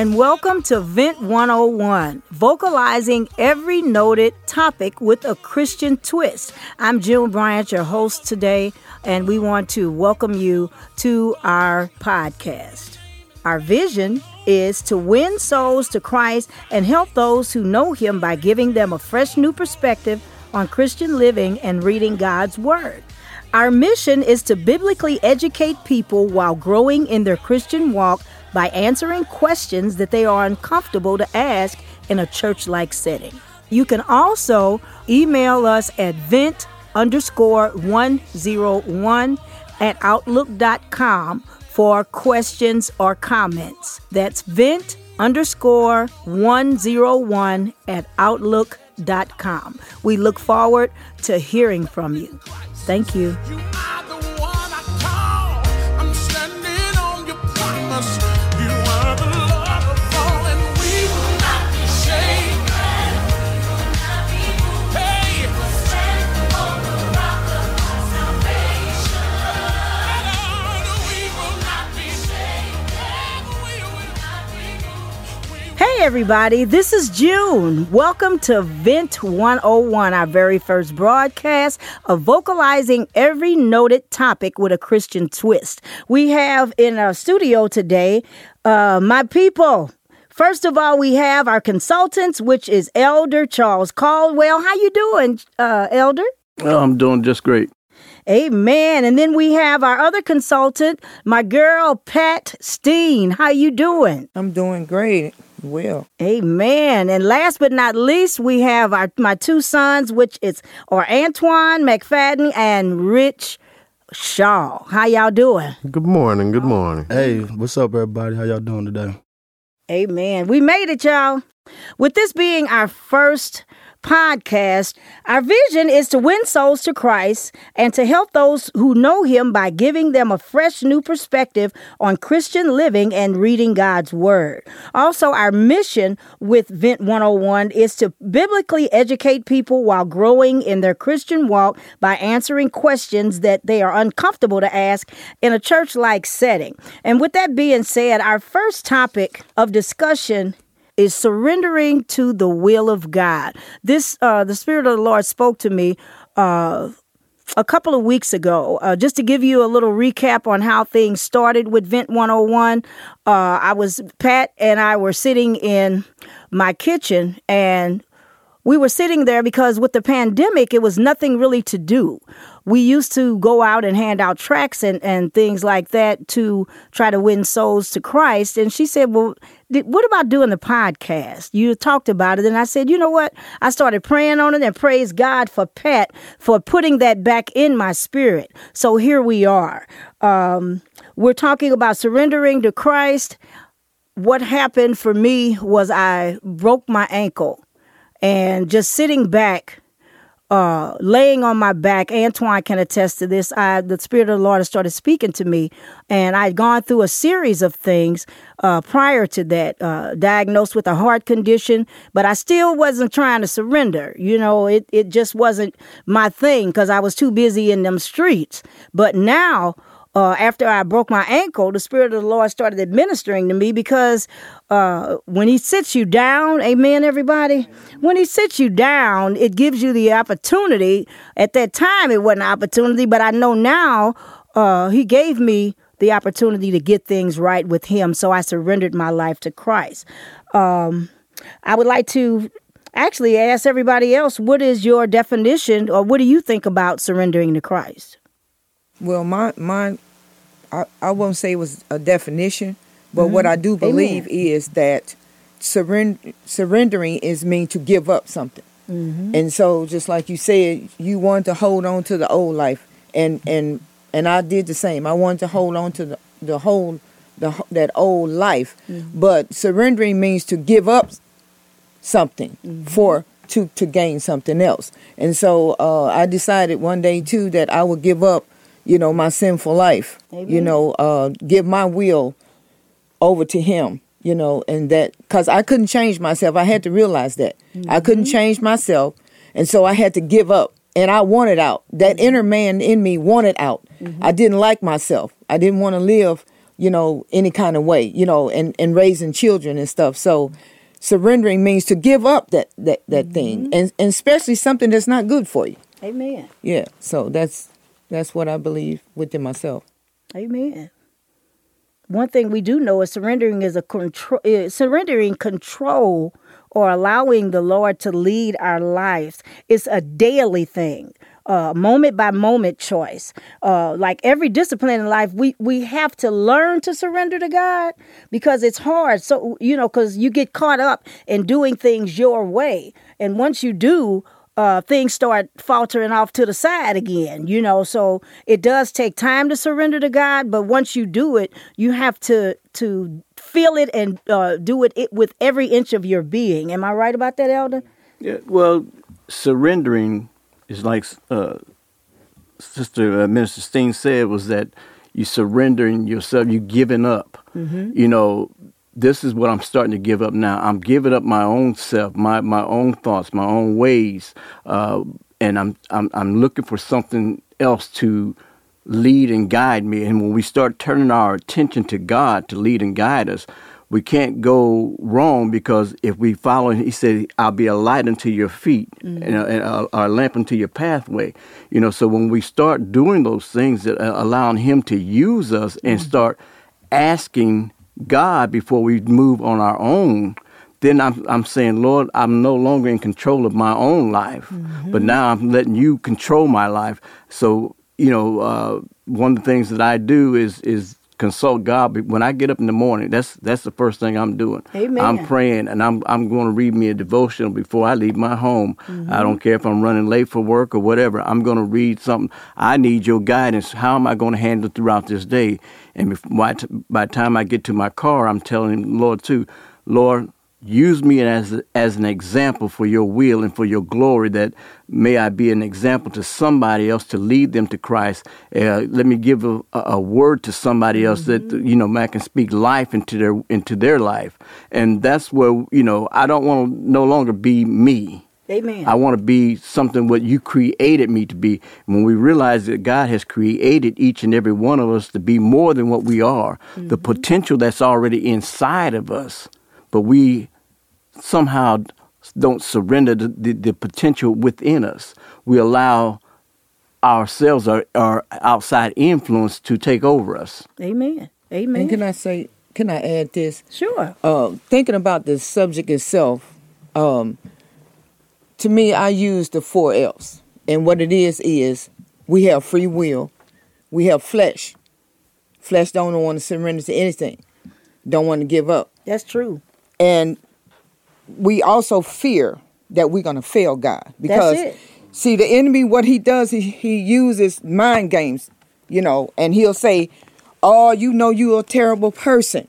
and welcome to Vent 101, vocalizing every noted topic with a Christian twist. I'm Jill Bryant, your host today, and we want to welcome you to our podcast. Our vision is to win souls to Christ and help those who know Him by giving them a fresh new perspective on Christian living and reading God's Word. Our mission is to biblically educate people while growing in their Christian walk by answering questions that they are uncomfortable to ask in a church like setting. You can also email us at vent underscore 101 at outlook.com for questions or comments. That's vent underscore 101 at outlook.com. We look forward to hearing from you. Thank you. Hey, everybody, this is June. Welcome to Vent 101, our very first broadcast of vocalizing every noted topic with a Christian twist. We have in our studio today, uh, my people. First of all, we have our consultants, which is Elder Charles Caldwell. How you doing, uh, Elder? Oh, I'm doing just great. Amen. And then we have our other consultant, my girl Pat Steen. How you doing? I'm doing great. Well. Amen. And last but not least, we have our my two sons, which is or Antoine McFadden and Rich Shaw. How y'all doing? Good morning. Good morning. Hey, what's up, everybody? How y'all doing today? Amen. We made it, y'all. With this being our first podcast, our vision is to win souls to Christ and to help those who know Him by giving them a fresh new perspective on Christian living and reading God's Word. Also, our mission with Vent 101 is to biblically educate people while growing in their Christian walk by answering questions that they are uncomfortable to ask in a church like setting. And with that being said, our first topic of discussion is surrendering to the will of God. This, uh, the Spirit of the Lord spoke to me. Uh, a couple of weeks ago, uh, just to give you a little recap on how things started with Vent 101, uh, I was, Pat and I were sitting in my kitchen and we were sitting there because with the pandemic, it was nothing really to do. We used to go out and hand out tracts and, and things like that to try to win souls to Christ. And she said, Well, what about doing the podcast? You talked about it. And I said, You know what? I started praying on it and praise God for Pat for putting that back in my spirit. So here we are. Um, we're talking about surrendering to Christ. What happened for me was I broke my ankle and just sitting back uh, laying on my back. Antoine can attest to this. I, the Spirit of the Lord started speaking to me, and I'd gone through a series of things uh, prior to that, uh, diagnosed with a heart condition, but I still wasn't trying to surrender. You know, it, it just wasn't my thing because I was too busy in them streets. But now, uh, after I broke my ankle, the Spirit of the Lord started administering to me because uh, when He sits you down, amen, everybody, when He sits you down, it gives you the opportunity. At that time, it wasn't an opportunity, but I know now uh, He gave me the opportunity to get things right with Him. So I surrendered my life to Christ. Um, I would like to actually ask everybody else what is your definition or what do you think about surrendering to Christ? Well, my my, I, I won't say it was a definition, but mm-hmm. what I do believe Amen. is that surrender, surrendering is mean to give up something. Mm-hmm. And so, just like you said, you want to hold on to the old life, and and and I did the same. I wanted to hold on to the the whole the that old life, mm-hmm. but surrendering means to give up something mm-hmm. for to to gain something else. And so uh, I decided one day too that I would give up you know, my sinful life. Amen. You know, uh, give my will over to Him. You know, and that because I couldn't change myself. I had to realize that mm-hmm. I couldn't change myself, and so I had to give up. And I wanted out. That mm-hmm. inner man in me wanted out. Mm-hmm. I didn't like myself. I didn't want to live you know, any kind of way, you know, and, and raising children and stuff. So surrendering means to give up that that, that mm-hmm. thing. And, and especially something that's not good for you. Amen. Yeah. So that's that's what I believe within myself. Amen. One thing we do know is surrendering is a control surrendering control or allowing the Lord to lead our lives. It's a daily thing uh, moment by moment choice. Uh, like every discipline in life, we we have to learn to surrender to God because it's hard. So you know, because you get caught up in doing things your way, and once you do. Uh, things start faltering off to the side again, you know. So it does take time to surrender to God, but once you do it, you have to to feel it and uh, do it, it with every inch of your being. Am I right about that, Elder? Yeah. Well, surrendering is like uh, Sister uh, Minister Steen said, was that you surrendering yourself, you giving up. Mm-hmm. You know, this is what I'm starting to give up now. I'm giving up my own self, my my own thoughts, my own ways, uh, and I'm I'm I'm looking for something else to lead and guide me. And when we start turning our attention to God to lead and guide us, we can't go wrong because if we follow, he said, I'll be a light unto your feet mm-hmm. and, a, and a, a, lamp unto your pathway. You know, so when we start doing those things, that uh, allowing him to use us and mm-hmm. start asking God before we move on our own, then I'm, I'm saying, Lord, I'm no longer in control of my own life, mm-hmm. but now I'm letting you control my life. So, you know, uh, one of the things that I do is, is consult God. When I get up in the morning, that's that's the first thing I'm doing. Amen. I'm praying, and I'm I'm going to read me a devotional before I leave my home. Mm-hmm. I don't care if I'm running late for work or whatever. I'm going to read something. I need your guidance. How am I going to handle throughout this day? And by, by the time I get to my car, I'm telling Lord too, Lord, use me as as an example for your will and for your glory that may I be an example to somebody else to lead them to Christ. Uh, let me give a, a, word to somebody else mm-hmm. that you know I can speak life into their into their life. And that's where you know I don't want to no longer be me Amen. I want to be something what you created me to be. When we realize that God has created each and every one of us to be more than what we are, mm-hmm. the potential that's already inside of us, but we somehow don't surrender the, the, the potential within us. We allow ourselves or our outside influence to take over us. Amen. Amen. And can I say, can I add this? Sure. Uh, thinking about the subject itself, um, to me, I use the four F's. And what it is, is we have free will, we have flesh. Flesh don't want to surrender to anything, don't want to give up. That's true. And we also fear that we're going to fail God because see the enemy what he does he, he uses mind games you know and he'll say oh you know you're a terrible person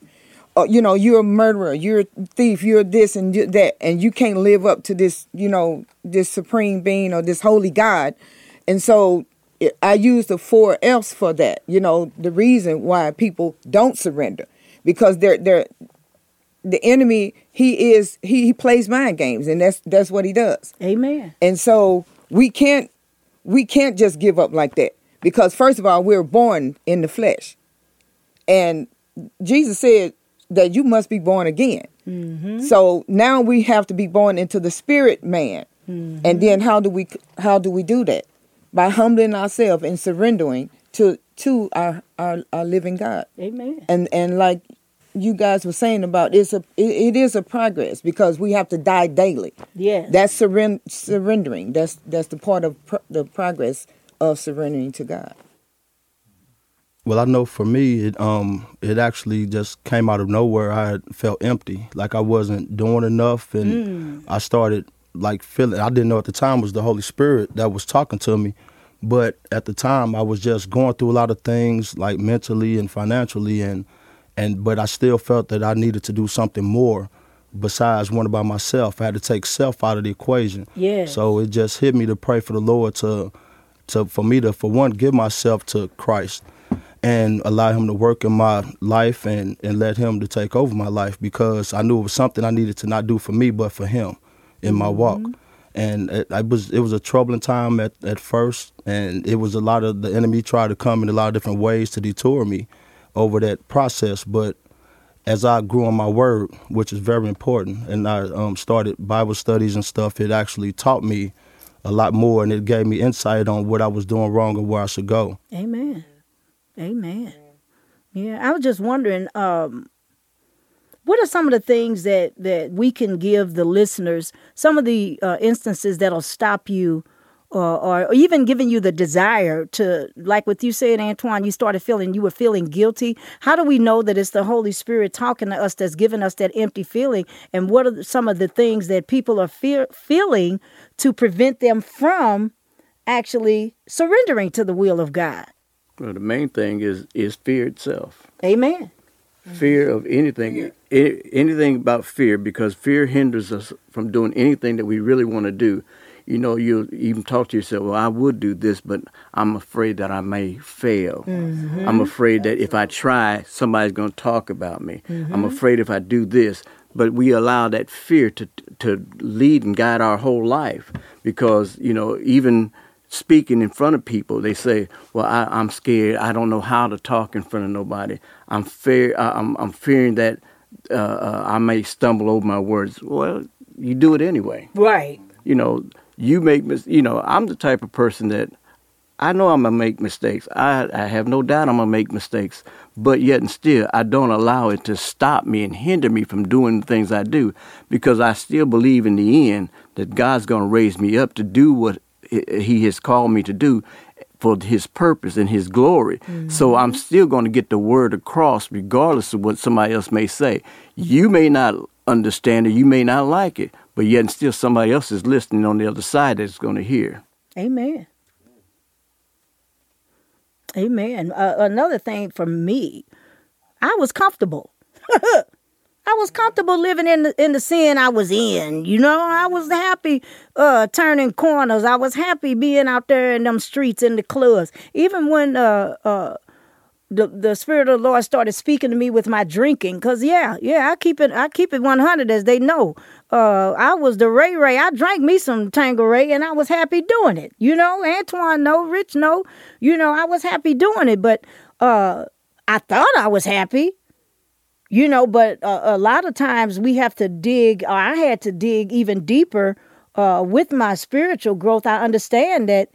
uh, you know you're a murderer you're a thief you're this and that and you can't live up to this you know this supreme being or this holy god. And so i use the four f's for that you know the reason why people don't surrender. Because they're they're the enemy he is he, he plays mind games and that's that's what he does. Amen. And so we can't we can't just give up like that. Because first of all we're born in the flesh. And jesus said that you must be born again mm-hmm. so now we have to be born into the spirit man mm-hmm. and then how do we how do we do that by humbling ourselves and surrendering to to our, our our living god amen and and like you guys were saying about it's a it, it is a progress because we have to die daily. Yeah, that's surren- surrendering. That's that's the part of pro- the progress of surrendering to God. Well, I know for me, it um it actually just came out of nowhere. I felt empty, like I wasn't doing enough, and mm. I started like feeling. I didn't know at the time was the Holy Spirit that was talking to me, but at the time I was just going through a lot of things, like mentally and financially, and and but I still felt that I needed to do something more besides one by myself. I had to take self out of the equation. Yeah. So it just hit me to pray for the Lord to to for me to for one give myself to Christ and allow him to work in my life and and let him to take over my life because I knew it was something I needed to not do for me but for him in my mm-hmm. walk. And it, it, was it was a troubling time at, at first, and it was a lot of the enemy tried to come in a lot of different ways to detour me over that process. But as I grew on my word, which is very important, and I um, started Bible studies and stuff, it actually taught me a lot more, and it gave me insight on what I was doing wrong and where I should go. Amen. Amen. Yeah, I was just wondering, um, what are some of the things that that we can give the listeners? Some of the uh, instances that'll stop you or, or even giving you the desire to, like what you said, Antoine, you started feeling, you were feeling guilty. How do we know that it's the Holy Spirit talking to us that's giving us that empty feeling? And what are some of the things that people are fear, feeling to prevent them from actually surrendering to the will of God? Well, the main thing is is fear itself. Amen. Fear of anything, anything about fear, because fear hinders us from doing anything that we really want to do you know, you even talk to yourself, well, I would do this, but I'm afraid that I may fail. Mm-hmm. I'm afraid that if I try, somebody's going to talk about me. Mm-hmm. I'm afraid if I do this. But we allow that fear to to lead and guide our whole life because, you know, even speaking in front of people, they say, "Well, I, am scared. I don't know how to talk in front of nobody. I'm fear. I'm, I'm fearing that uh, uh, I may stumble over my words." Well, you do it anyway, right? You know, you make mis- you know i'm the type of person that i know i'm gonna make mistakes i, I have no doubt i'm gonna make mistakes but yet and still i don't allow it to stop me and hinder me from doing the things i do because i still believe in the end that god's gonna raise me up to do what he has called me to do for his purpose and his glory. Mm-hmm. So I'm still going to get the word across regardless of what somebody else may say. You may not understand it, you may not like it, but yet and still somebody else is listening on the other side that's going to hear. Amen. Amen. Uh, another thing for me, I was comfortable. I was comfortable living in the in the sin I was in. You know, I was happy uh, turning corners. I was happy being out there in them streets in the clubs. Even when uh, uh, the the spirit of the Lord started speaking to me with my drinking. Cause yeah, yeah, I keep it I keep it one hundred as they know. Uh, I was the Ray Ray. I drank me some Tanqueray and I was happy doing it. You know, Antoine no, Rich no. You know, I was happy doing it, but uh, I thought I was happy. You know, but uh, a lot of times we have to dig. Or I had to dig even deeper uh, with my spiritual growth. I understand that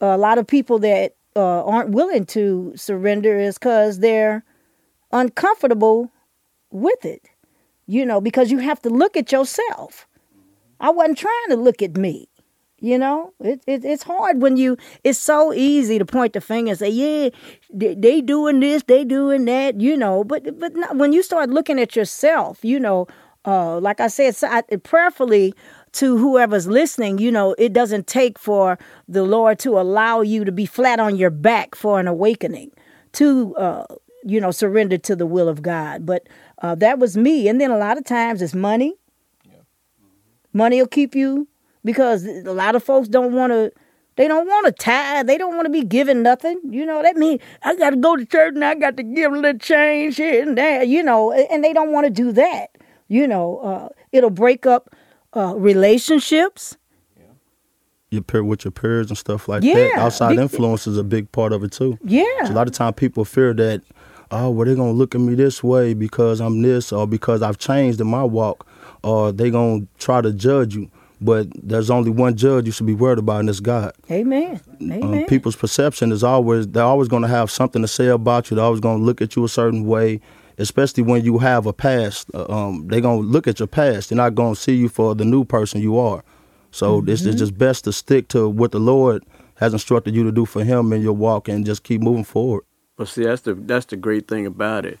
a lot of people that uh, aren't willing to surrender is because they're uncomfortable with it. You know, because you have to look at yourself. I wasn't trying to look at me. You know, it, it, it's hard when you. It's so easy to point the finger and say, "Yeah, they, they doing this, they doing that." You know, but but not, when you start looking at yourself, you know, uh, like I said, so I, prayerfully, to whoever's listening, you know, it doesn't take for the Lord to allow you to be flat on your back for an awakening, to, uh, you know, surrender to the will of God. But uh, that was me. And then a lot of times it's money. Yeah. Money will keep you because a lot of folks don't want to. They don't want to tithe. They don't want to be giving nothing. You know, that means I got to go to church and I got to give a little change here and there, you know, and they don't want to do that. You know, uh, it'll break up uh, relationships. Yeah. Your peer with your peers and stuff like yeah, that. Outside influence is a big part of it too. Yeah. So a lot of time people fear that, oh, well, they're gonna look at me this way because I'm this, or because I've changed in my walk, or they gonna try to judge you. But there's only one judge you should be worried about, and it's God. Amen. Um, Amen. people's perception is always they're always gonna have something to say about you. They're always gonna look at you a certain way especially when you have a past. Uh, um, they're gonna look at your past. They're not gonna see you for the new person you are. So mm-hmm. it's, it's just best to stick to what the Lord has instructed you to do for Him in your walk, and just keep moving forward. But see, that's the that's the great thing about it.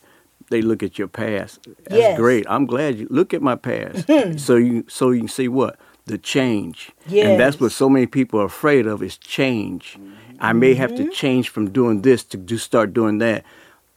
They look at your past. That's yes. great. I'm glad you look at my past, so you so you can see what the change. Yes. And that's what so many people are afraid of is change. Mm-hmm. I may have to mm-hmm. change from doing this to do start doing that.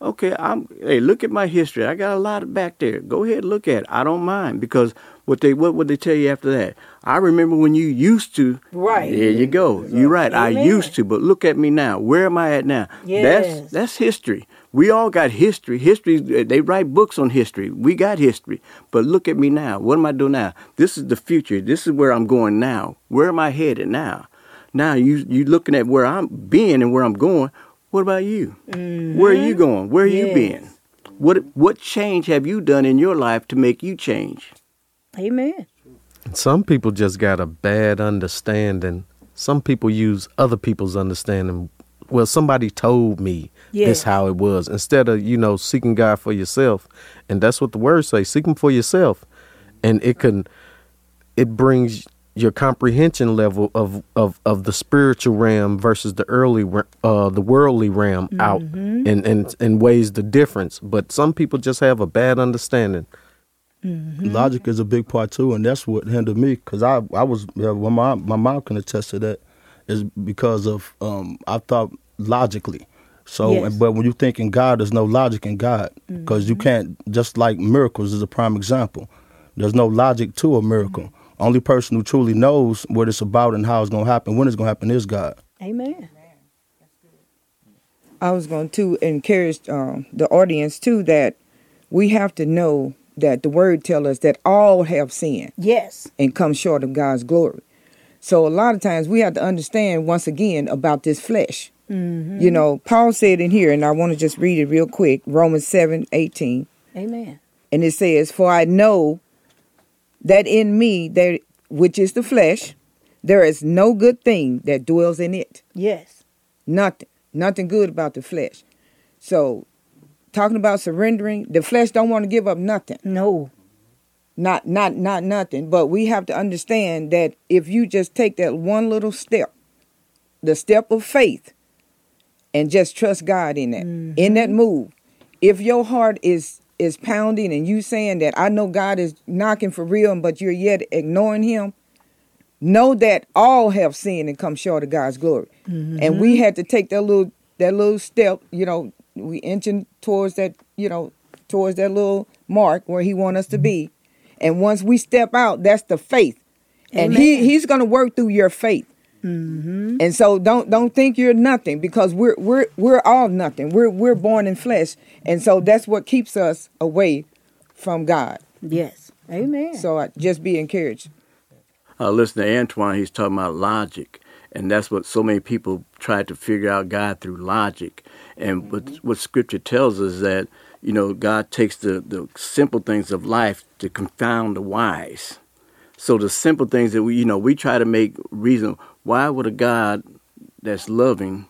Okay, I'm. Hey, look at my history. I got a lot back there. Go ahead, look at it. I don't mind because what they what would they tell you after that? I remember when you used to. Right. There you go. You're right. Amen. I used to, but look at me now. Where am I at now? Yes. That's that's history. We all got history. History. They write books on history. We got history. But look at me now. What am I doing now? This is the future. This is where I'm going now. Where am I headed now? Now you you looking at where I'm being and where I'm going What about you? Where are you mm-hmm. going? Where are you Yes. been? What what change have you done in your life to make you change? Amen. Some people just got a bad understanding. Some people use other people's understanding. Well, somebody told me Yeah. this how it was instead of you know seeking God for yourself, and that's what the words say: seek Him for yourself, and it can it brings your comprehension level of of of the spiritual realm versus the early uh the worldly realm out Mm-hmm. and and and weighs the difference. But some people just have a bad understanding. Mm-hmm. Logic is a big part too, and that's what hindered me because I I was uh, well, my my mom can attest to that is because of um I thought logically. So, Yes. but when you think in God, there's no logic in God because you can't just like miracles is a prime example. There's no logic to a miracle. Only person who truly knows what it's about and how it's going to happen, when it's going to happen, is God. Amen. I was going to encourage um, the audience too that we have to know that the word tells us that all have sinned Yes. and come short of God's glory. So a lot of times we have to understand once again about this flesh. You know, Paul said in here, and I want to just read it real quick Romans seven eighteen, Amen. and it says, For I know that in me, there, which is the flesh, there is no good thing that dwells in it. Yes. Nothing. Nothing good about the flesh. So, talking about surrendering, the flesh don't want to give up nothing. No. Not not not nothing. But we have to understand that if you just take that one little step, the step of faith, and just trust God in that, in that mm-hmm. move, if your heart is is pounding and you saying that I know God is knocking for real, but you're yet ignoring Him, know that all have sinned and come short of God's glory. Mm-hmm. And we had to take that little that little step, you know, we inching towards that, you know, towards that little mark where He want us to be. Mm-hmm. And once we step out, that's the faith, and He He's going to work through your faith. And so don't don't think you're nothing because we're we're we're all nothing. We're we're born in flesh, and so that's what keeps us away from God. Yes. Amen. So uh, just be encouraged. uh, listen to Antoine, he's talking about logic. And that's what so many people try to figure out God through logic. And what, what scripture tells us that, you know, God takes the, the simple things of life to confound the wise. So the simple things that we, you know, we try to make reason, why would a God that's loving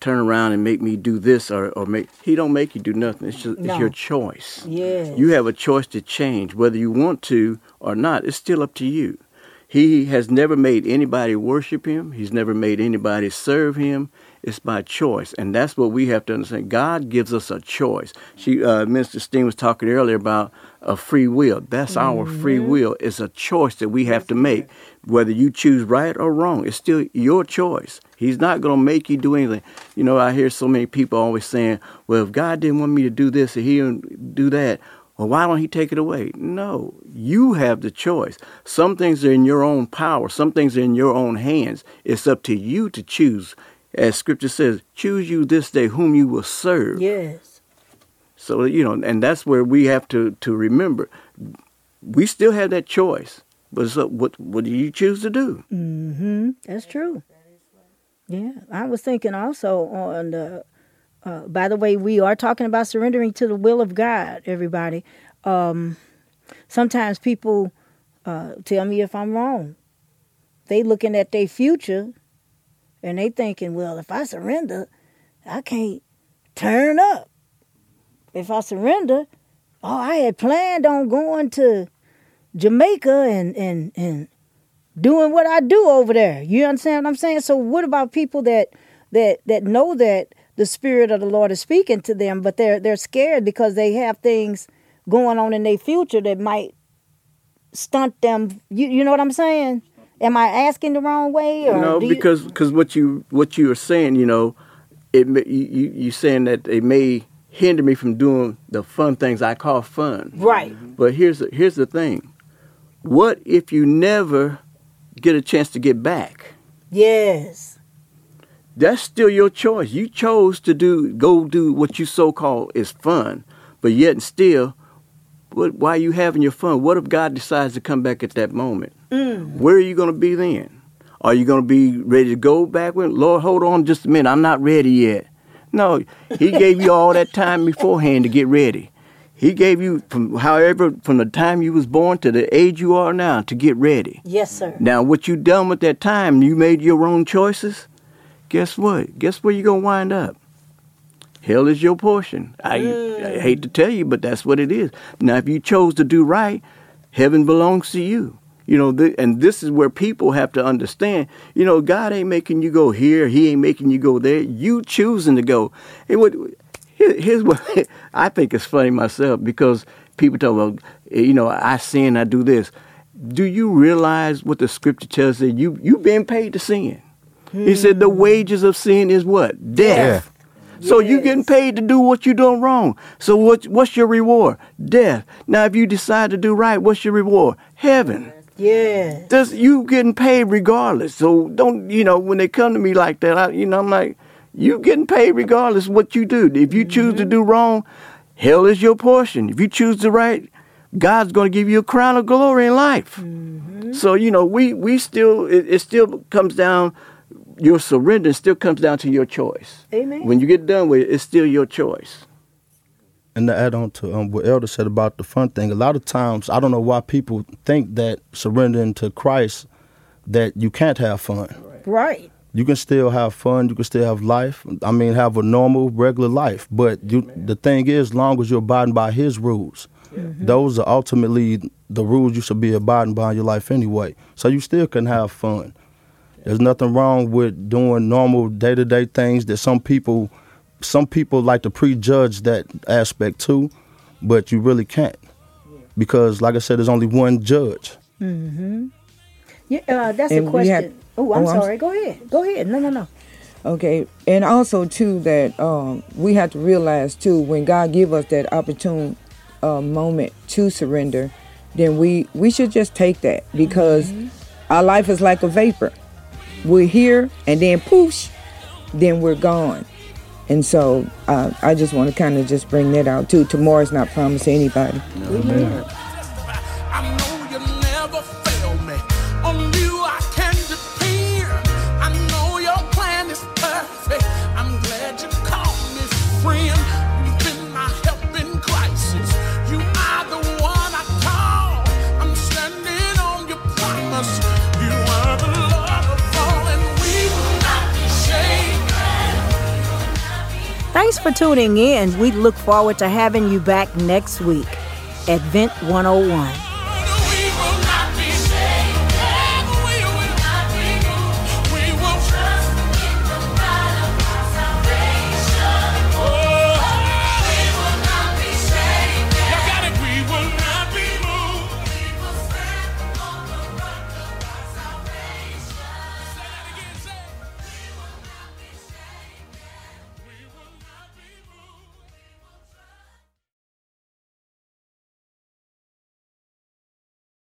turn around and make me do this or, or make, he don't make you do nothing. It's just, No. it's your choice. Yes. You have a choice to change, whether you want to or not. It's still up to you. He has never made anybody worship him. He's never made anybody serve him. It's by choice, and that's what we have to understand. God gives us a choice. She, uh, Minister Steen was talking earlier about a free will. That's our free will. It's a choice that we have to make, whether you choose right or wrong. It's still your choice. He's not going to make you do anything. You know, I hear so many people always saying, "Well, if God didn't want me to do this or He didn't do that." Well, why don't he take it away? No, you have the choice. Some things are in your own power, some things are in your own hands. It's up to you to choose. As scripture says, choose you this day whom you will serve. Yes. So, you know, and that's where we have to, to remember we still have that choice. But so what, what do you choose to do? Mm-hmm. That's true. Yeah. I was thinking also on the uh, by the way, we are talking about surrendering to the will of God, everybody. Um, sometimes people uh, tell me if I'm wrong. They looking at their future and they thinking, well, if I surrender, I can't turn up. If I surrender, oh, I had planned on going to Jamaica and and and doing what I do over there. You understand what I'm saying? So what about people that that that know that the spirit of the Lord is speaking to them, but they're they're scared because they have things going on in their future that might stunt them. You you know what I'm saying? Am I asking the wrong way? Or No, because because what you what you are saying, you know, it may- you you you saying that it may hinder me from doing the fun things I call fun. right. But here's the, here's the thing. What if you never get a chance to get back? Yes. That's still your choice. You chose to do go do what you so call is fun, but yet and still, what, why are you having your fun? What if God decides to come back at that moment? Mm. Where are you going to be then? Are you going to be ready to go back? When Lord, hold on just a minute. I'm not ready yet. No, He gave you all that time beforehand to get ready. He gave you from however from the time you was born to the age you are now to get ready. Yes, sir. Now, what you done with that time? You made your own choices. Guess what? Guess where you're gonna wind up? Hell is your portion. I, I hate to tell you, but that's what it is. Now, if you chose to do right, heaven belongs to you. You know, th- and this is where people have to understand. You know, God ain't making you go here. He ain't making you go there. You choosing to go. It would. Here, here's what I think is funny myself because people talk about, you know, I sin, I do this. Do you realize what the scripture tells you? You you been paid to sin. He said the hmm. wages of sin is what death. So you getting paid to do what you're doing wrong. So what what's your reward? Death. Now if you decide to do right, what's your reward? Heaven. Yeah. Does you getting paid regardless. So don't you know when they come to me like that, I, you know I'm like, you getting paid regardless of what you do. If you choose to mm-hmm. do wrong, hell is your portion. If you choose to right, God's going to give you a crown of glory in life. Mm-hmm. So you know we we still it, it still comes down. Your surrender still comes down to your choice. Amen. When you get done with it, it's still your choice. And to add on to um, what Elder said about the fun thing, a lot of times I don't know why people think that surrendering to Christ that you can't have fun. Right. You can still have fun. You can still have life. I mean, have a normal, regular life. But you, the thing is, long as you're abiding by His rules, those are ultimately the rules you should be abiding by in your life anyway. So you still can have fun. There's nothing wrong with doing normal day to day things that some people, some people like to prejudge that aspect too, but you really can't because, like I said, there's only one judge. Mm-hmm. Yeah, uh, that's And a question. had- oh, I'm oh, I'm sorry. Go ahead. Go ahead. No, no, no. Okay, and also too that um, we have to realize too when God give us that opportune uh, moment to surrender, then we we should just take that because our life is like a vapor. We're here and then poosh, then we're gone. And so uh, I just want to kind of just bring that out too. Tomorrow's not promised to anybody. I Thanks for tuning in. We look forward to having you back next week at Vent 101.